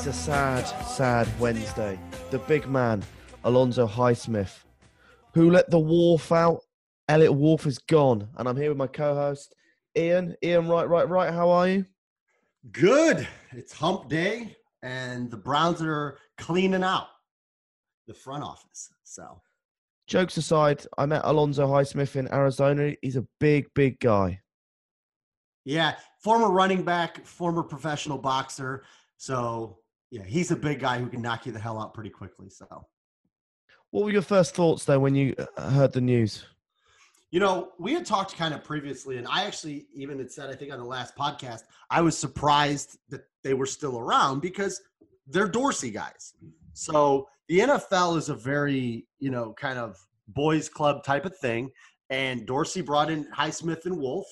It's a sad, sad Wednesday. The big man, Alonzo Highsmith, who let the Wharf out. Eliot Wolf is gone, and I'm here with my co-host Ian. Ian, right, right, right. How are you? Good. It's hump day, and the Browns are cleaning out the front office. So, Jokes aside, I met Alonzo Highsmith in Arizona. He's a big, big guy. yeah, former running back, former professional boxer. So, yeah, he's a big guy who can knock you the hell out pretty quickly. So, What were your first thoughts though when you uh, heard the news? you know, we had talked kind of previously, and I actually even had said, I think on the last podcast, I was surprised that they were still around because they're Dorsey guys. So the NFL is a very, you know, kind of boys club type of thing. And Dorsey brought in Highsmith and Wolf.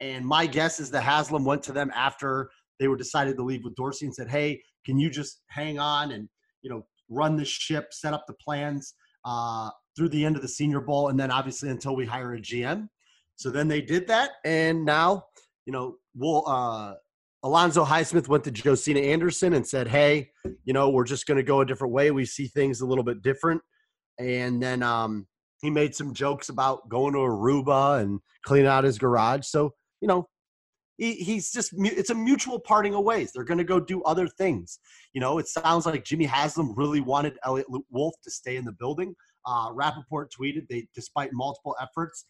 And my guess is that Haslam went to them after they were decided to leave with Dorsey and said, Hey, can you just hang on and, you know, run the ship, set up the plans uh, through the end of the senior bowl. And then obviously until we hire a GM. So then they did that. And now, you know, we'll, uh, Alonzo Highsmith went to Josina Anderson and said, Hey, you know, we're just going to go a different way. We see things a little bit different. And then um, he made some jokes about going to Aruba and cleaning out his garage. So, you know, he, he's just it's a mutual parting of ways. They're going to go do other things. You know, it sounds like Jimmy Haslam really wanted Eliot Wolf to stay in the building. Uh, Rapoport tweeted, they, despite multiple efforts,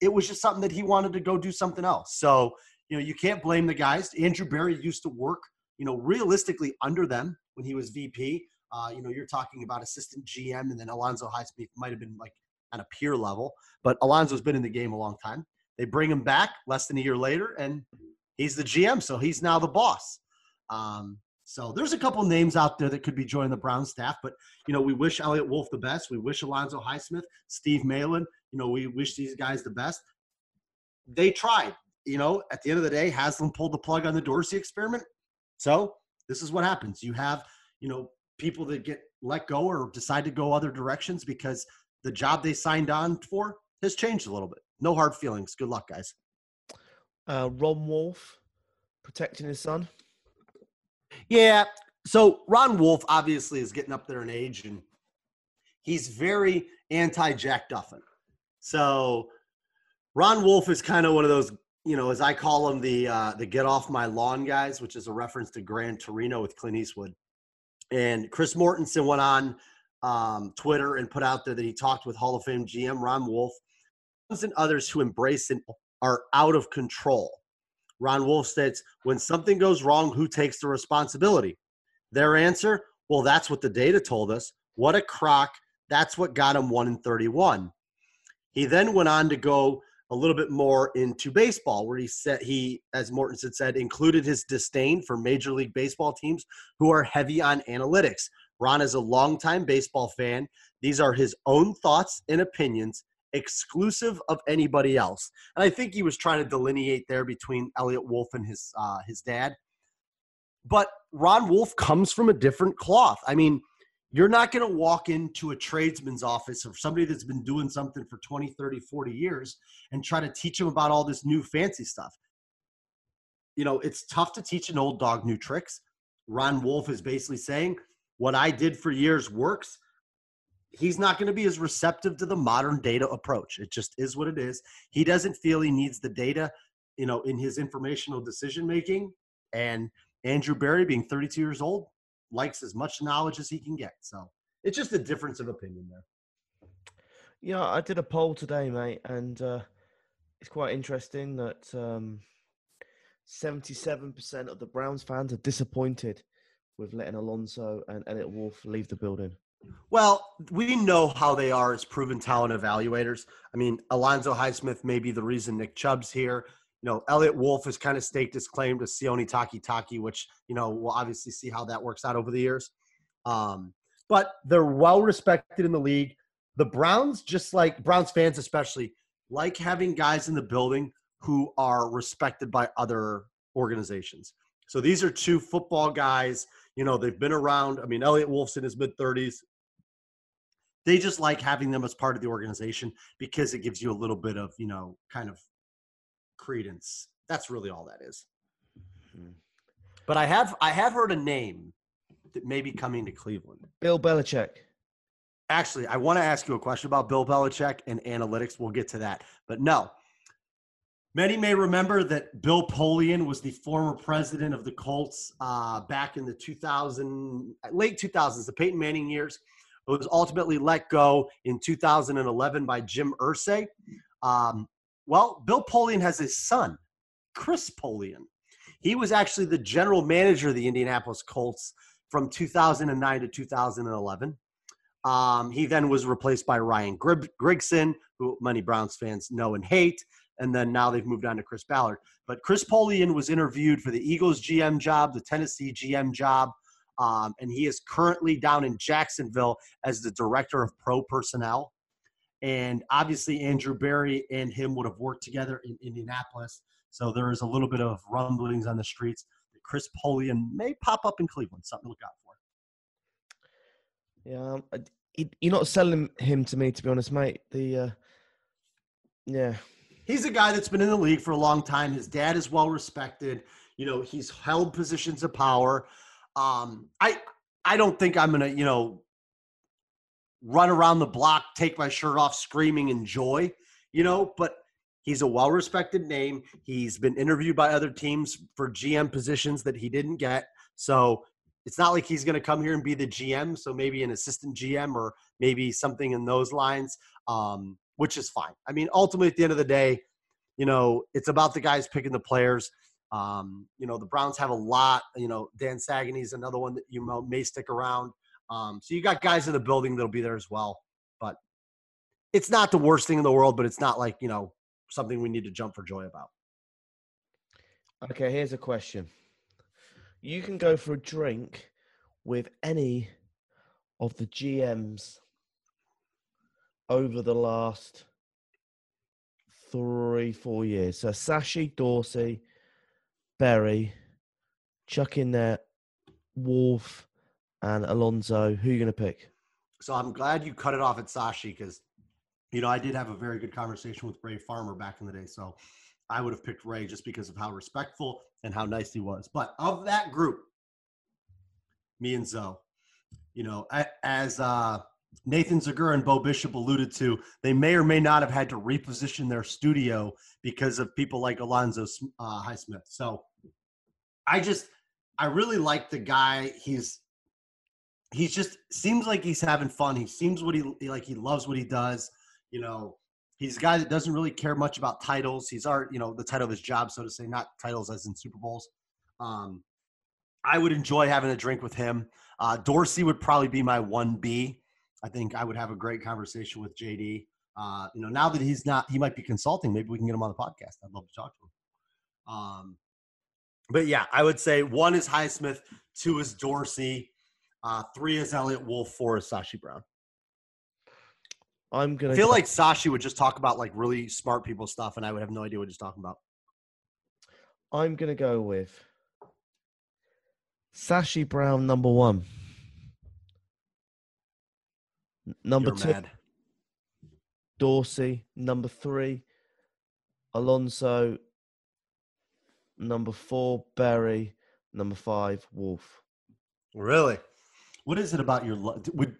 it was just something that he wanted to go do something else. So, you know, you can't blame the guys. Andrew Berry used to work, you know, realistically under them when he was VP. Uh, you know, you're talking about assistant GM, and then Alonzo Highsmith might have been like on a peer level, but Alonzo's been in the game a long time. They bring him back less than a year later, and he's the GM, so he's now the boss. Um, so there's a couple names out there that could be joining the Brown staff, but you know, we wish Eliot Wolf the best. We wish Alonzo Highsmith, Steve Malin, you know, we wish these guys the best. They tried. You know, at the end of the day, Haslam pulled the plug on the Dorsey experiment. So this is what happens. You have, you know, people that get let go or decide to go other directions because the job they signed on for has changed a little bit. No hard feelings. Good luck, guys. Uh, Ron Wolf protecting his son. Yeah. So Ron Wolf obviously is getting up there in age and he's very anti Jack Duffin. So Ron Wolf is kind of one of those, you know, as I call him, the uh, the get off my lawn guys, which is a reference to Gran Torino with Clint Eastwood. And Chris Mortensen went on um, Twitter and put out there that he talked with Hall of Fame GM Ron Wolf and others who embrace and are out of control. Ron Wolf states, when something goes wrong, who takes the responsibility? Their answer, well, that's what the data told us. What a crock. That's what got him 1 in 31. He then went on to go a little bit more into baseball, where he said he, as Mortensen said, included his disdain for Major League Baseball teams who are heavy on analytics. Ron is a longtime baseball fan. These are his own thoughts and opinions, exclusive of anybody else. And I think he was trying to delineate there between Eliot Wolf and his uh, his dad. But Ron Wolf comes from a different cloth. I mean, you're not going to walk into a tradesman's office or somebody that's been doing something for 20, 30, 40 years and try to teach them about all this new fancy stuff. You know, it's tough to teach an old dog new tricks. Ron Wolf is basically saying, what I did for years works. He's not going to be as receptive to the modern data approach. It just is what it is. He doesn't feel he needs the data, you know, in his informational decision making. And Andrew Berry, being 32 years old, likes as much knowledge as he can get. So it's just a difference of opinion there. Yeah, I did a poll today, mate, and uh, it's quite interesting that um, 77% of the Browns fans are disappointed with letting Alonzo and Eliot Wolf leave the building. Well, we know how they are as proven talent evaluators. I mean, Alonzo Highsmith may be the reason Nick Chubb's here. you know, Eliot Wolf has kind of staked his claim to Sione Takitaki, which, you know, we'll obviously see how that works out over the years. Um, but they're well respected in the league. The Browns, just like Browns fans, especially, like having guys in the building who are respected by other organizations. So these are two football guys. You know, they've been around. I mean, Eliot Wolf's in his mid 30s. They just like having them as part of the organization because it gives you a little bit of, you know, kind of credence. That's really all that is. But I have I have heard a name that may be coming to Cleveland. Bill Belichick. Actually, I want to ask you a question about Bill Belichick and analytics. We'll get to that. But no, many may remember that Bill Polian was the former president of the Colts uh, back in the 2000, late 2000s, the Peyton Manning years. It was ultimately let go in 2011 by Jim Irsay. Um, well, Bill Polian has his son, Chris Polian. He was actually the general manager of the Indianapolis Colts from 2009 to 2011. Um, he then was replaced by Ryan Grigson, who many Browns fans know and hate. And then now they've moved on to Chris Ballard. But Chris Polian was interviewed for the Eagles GM job, the Tennessee GM job, um, and he is currently down in Jacksonville as the director of pro personnel. And obviously, Andrew Berry and him would have worked together in Indianapolis. So there is a little bit of rumblings on the streets that Chris Polian may pop up in Cleveland. Something to look out for. Yeah, you're not selling him to me, to be honest, mate. The uh, yeah, He's a guy that's been in the league for a long time. His dad is well respected. You know, he's held positions of power. Um, I I don't think I'm gonna, you know, run around the block, take my shirt off, screaming in joy, you know, but he's a well respected name. He's been interviewed by other teams for GM positions that he didn't get. So it's not like he's going to come here and be the GM. So maybe an assistant GM or maybe something in those lines, um, which is fine. I mean, ultimately, at the end of the day, you know, it's about the guys picking the players. Um, you know, the Browns have a lot. You know, Dan Sagany's another one that you may stick around. Um, so you got guys in the building that'll be there as well. But it's not the worst thing in the world, but it's not like, you know, something we need to jump for joy about. Okay, here's a question. You can go for a drink with any of the GMs over the last three, four years. So Sashi, Dorsey, Berry, chuck in there, Wolf, and Alonzo. Who are you going to pick? So I'm glad you cut it off at Sashi because, you know, I did have a very good conversation with Ray Farmer back in the day. So I would have picked Ray just because of how respectful and how nice he was. But of that group, me and Zoe, you know, as uh, Nathan Zegura and Beau Bishop alluded to, they may or may not have had to reposition their studio because of people like Alonzo uh, Highsmith. So I just, I really like the guy. He's he's just seems like he's having fun. He seems what he like. He loves what he does. You know, he's a guy that doesn't really care much about titles. He's art, you know, the title of his job, so to say, not titles as in Super Bowls. Um, I would enjoy having a drink with him. Uh, Dorsey would probably be my one B. I think I would have a great conversation with JD. Uh, you know, now that he's not, he might be consulting. Maybe we can get him on the podcast. I'd love to talk to him. Um, but yeah, I would say one is Highsmith, two is Dorsey, uh, three is Eliot Wolf, four is Sashi Brown. I'm going I feel like Sashi would just talk about like really smart people stuff, and I would have no idea what he's talking about. I'm going to go with Sashi Brown, number one. Number You're two, mad. Dorsey. Number three, Alonzo. Number four, Berry. Number five, Wolf. Really? What is it about your? lo- Would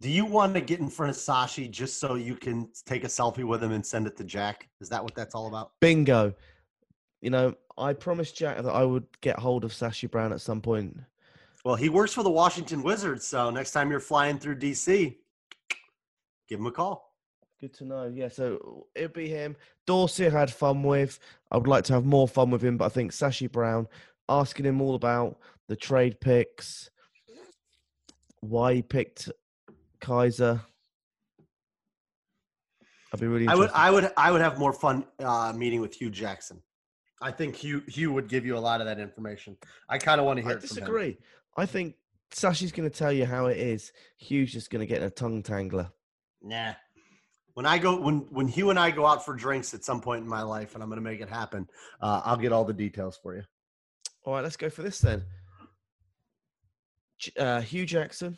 do you want to get in front of Sashi just so you can take a selfie with him and send it to Jack? Is that what that's all about? Bingo. You know, I promised Jack that I would get hold of Sashi Brown at some point. Well, he works for the Washington Wizards, so next time you're flying through DC, give him a call. Good to know. Yeah, so it'd be him. Dorsey I had fun with. I would like to have more fun with him, but I think Sashi Brown, asking him all about the trade picks, why he picked Kizer. I'd be really I would. I would, I would have more fun uh, meeting with Hue Jackson. I think Hue Hue would give you a lot of that information. I kind of want to hear I it from him. disagree. I think Sashi's going to tell you how it is. Hue's just going to get in a tongue tangler. Nah. When I go, when when Hue and I go out for drinks at some point in my life, and I'm going to make it happen, uh, I'll get all the details for you. All right, let's go for this then. Uh, Hue Jackson,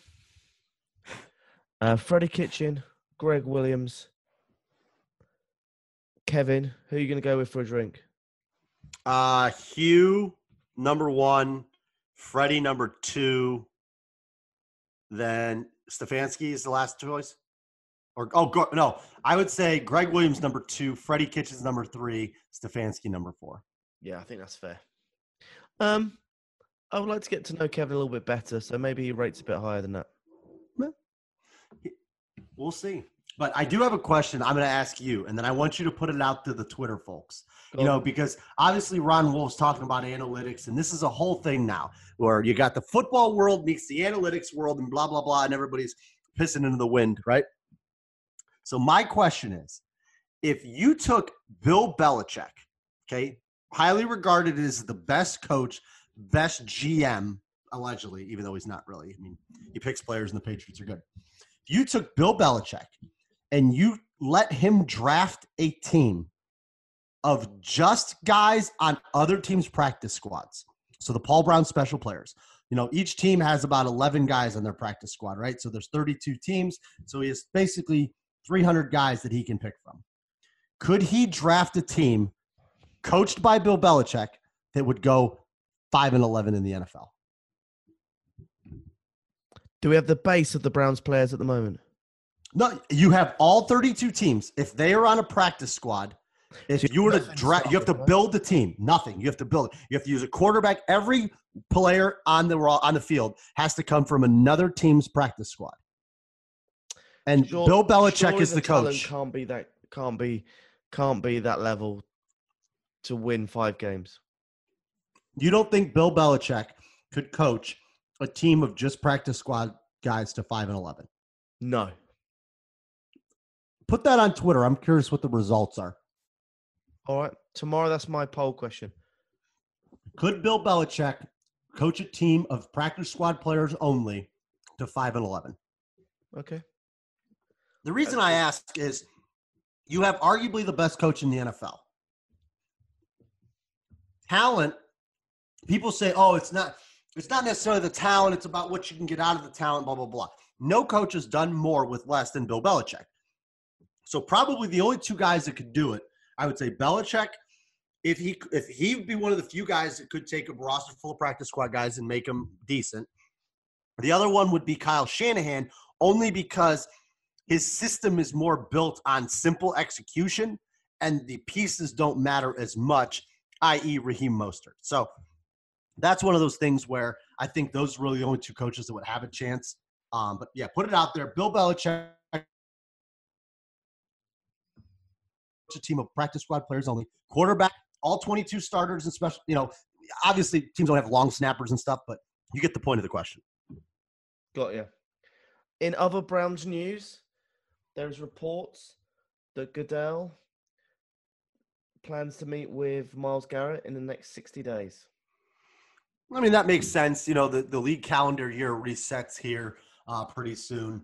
uh, Freddie Kitchen, Gregg Williams, Kevin. Who are you going to go with for a drink? Uh, Hue number one, Freddie number two, then Stefanski is the last choice. Or oh no, I would say Gregg Williams number two, Freddie Kitchens number three, Stefanski number four. Yeah, I think that's fair. Um, I would like to get to know Kevin a little bit better, so maybe he rates a bit higher than that. We'll see. But I do have a question I'm going to ask you, and then I want you to put it out to the Twitter folks. Go You know, because obviously Ron Wolf's talking about analytics, and this is a whole thing now where you got the football world meets the analytics world, and blah blah blah, and everybody's pissing into the wind, right? So my question is, if you took Bill Belichick, okay, highly regarded as the best coach, best GM, allegedly, even though he's not really. I mean, he picks players, and the Patriots are good. If you took Bill Belichick and you let him draft a team of just guys on other teams' practice squads. So the Paul Brown special players. You know, each team has about 11 guys on their practice squad, right? So there's 32 teams. So he has basically 300 guys that he can pick from. Could he draft a team coached by Bill Belichick that would go 5 and 11 in the NFL? Do we have the base of the Browns players at the moment? No, you have all 32 teams. If they are on a practice squad, if So you were to draft, you have to build the team. Nothing. You have to build it. You have to use a quarterback. Every player on the raw on the field has to come from another team's practice squad. And Sure- Bill Belichick is the, talent coach. Can't be that. Can't be. Can't be that level to win five games. You don't think Bill Belichick could coach a team of just practice squad guys to five and eleven? No. Put that on Twitter. I'm curious what the results are. All right. Tomorrow, that's my poll question. Could Bill Belichick coach a team of practice squad players only to five and eleven? Okay. The reason I ask is you have arguably the best coach in the NFL. Talent, people say, oh, it's not it's not necessarily the talent, it's about what you can get out of the talent, blah, blah, blah. No coach has done more with less than Bill Belichick. So probably the only two guys that could do it, I would say Belichick, if he if he'd be one of the few guys that could take a roster full of practice squad guys and make them decent. The other one would be Kyle Shanahan, only because his system is more built on simple execution and the pieces don't matter as much, i.e., Raheem Mostert. So that's one of those things where I think those are really the only two coaches that would have a chance. Um, but yeah, put it out there. Bill Belichick, a team of practice squad players only, quarterback, all 22 starters and special. You know, obviously teams don't have long snappers and stuff, but you get the point of the question. Got you. In other Browns news, there's reports that Goodell plans to meet with Myles Garrett in the next 60 days. I mean, that makes sense. You know, the, the league calendar year resets here uh, pretty soon.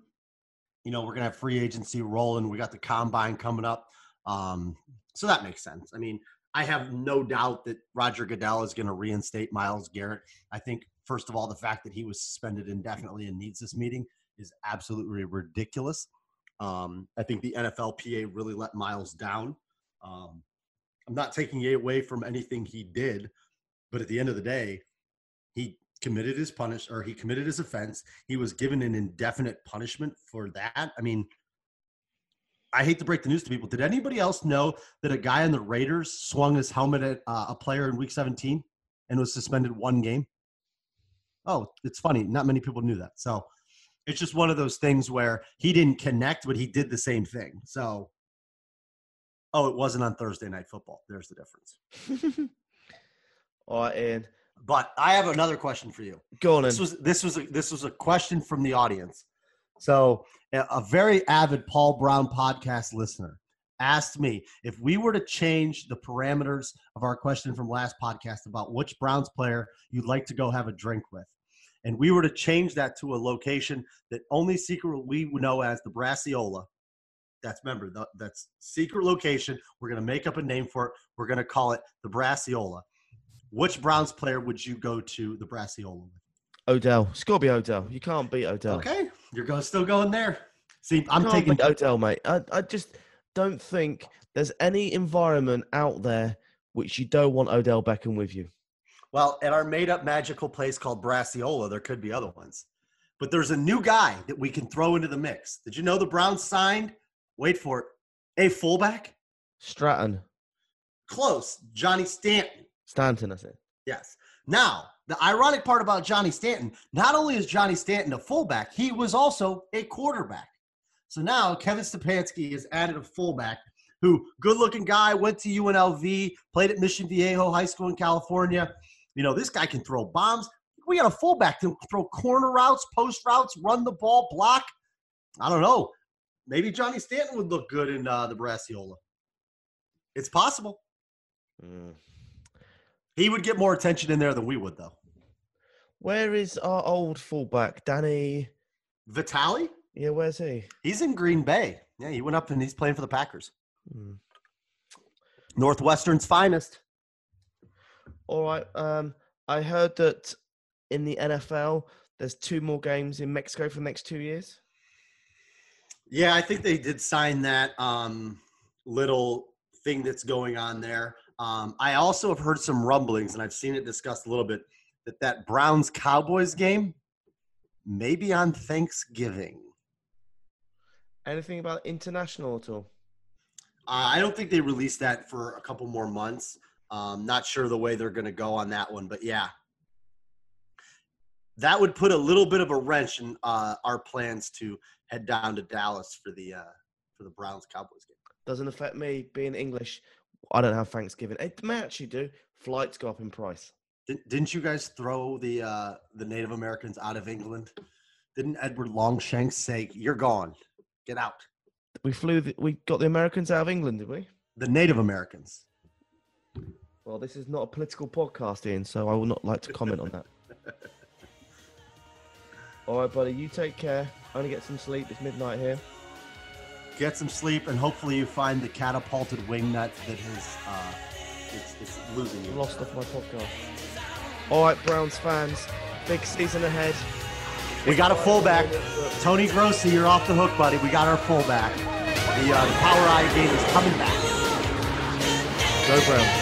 You know, we're going to have free agency rolling. We got the combine coming up. Um, so that makes sense. I mean, I have no doubt that Roger Goodell is going to reinstate Myles Garrett. I think, first of all, the fact that he was suspended indefinitely and needs this meeting is absolutely ridiculous. Um, I think the NFLPA really let Myles down. Um, I'm not taking away from anything he did, but at the end of the day, he committed his punish or he committed his offense. He was given an indefinite punishment for that. I mean, I hate to break the news to people. Did anybody else know that a guy on the Raiders swung his helmet at uh, a player in Week 17 and was suspended one game? Oh, it's funny. Not many people knew that. So it's just one of those things where he didn't connect, but he did the same thing. So, oh, it wasn't on Thursday Night Football. There's the difference. All right, Ian. But I have another question for you. Go on this was this was a, this was a question from the audience. So a a very avid Paul Brown podcast listener asked me if we were to change the parameters of our question from last podcast about which Browns player you'd like to go have a drink with, and we were to change that to a location that only secret we know as the Brassiola. That's remember the, that's secret location. We're gonna make up a name for it. We're gonna call it the Brassiola. Which Browns player would you go to the Brassiola with? Odell. It's got to be Odell. You can't beat Odell. Okay, you're going still going there. See, I'm taking Odell, mate. I, I just don't think there's any environment out there which you don't want Odell Beckham with you. Well, at our made up magical place called Brassiola, there could be other ones. But there's a new guy that we can throw into the mix. Did you know the Browns signed, wait for it, a fullback? Stratton, Close, Johnny Stanton. Stanton, I said. Yes. Now, the ironic part about Johnny Stanton, not only is Johnny Stanton a fullback, he was also a quarterback. So now Kevin Stefanski has added a fullback who, good looking guy, went to UNLV, played at Mission Viejo High School in California. You know, this guy can throw bombs. We got a fullback to throw corner routes, post routes, run the ball, block. I don't know. Maybe Johnny Stanton would look good in uh, the Brassiola. It's possible. Mm. He would get more attention in there than we would, though. Where is our old fullback, Danny? Vitale? Yeah, where's he? He's in Green Bay. Yeah, he went up and he's playing for the Packers. Hmm. Northwestern's finest. All right. Um, I heard that in the NFL, there's two more games in Mexico for the next two years. Yeah, I think they did sign that um, little thing that's going on there. Um, I also have heard some rumblings, and I've seen it discussed a little bit, that that Browns Cowboys game may be on Thanksgiving. Anything about international at all? Uh, I don't think they released that for a couple more months. Um, not sure the way they're going to go on that one, but yeah, that would put a little bit of a wrench in uh, our plans to head down to Dallas for the uh, for the Browns Cowboys game. Doesn't affect me being English. I don't have Thanksgiving. It may actually do. Flights go up in price. Didn't, you guys throw the uh, the Native Americans out of England? Didn't Edward Longshanks say, "You're gone, get out"? We flew. The, we got the Americans out of England, did we? The Native Americans. Well, this is not a political podcast, Ian, so I will not like to comment on that. All right, buddy. You take care. Only get some sleep. It's midnight here. Get some sleep, and hopefully you find the catapulted wingnut that has uh, it's, it's losing you. Lost off my podcast. All right, Browns fans. Big season ahead. We got a fullback. Tony Grossi, you're off the hook, buddy. We got our fullback. The, uh, the Power I game is coming back. Go Browns.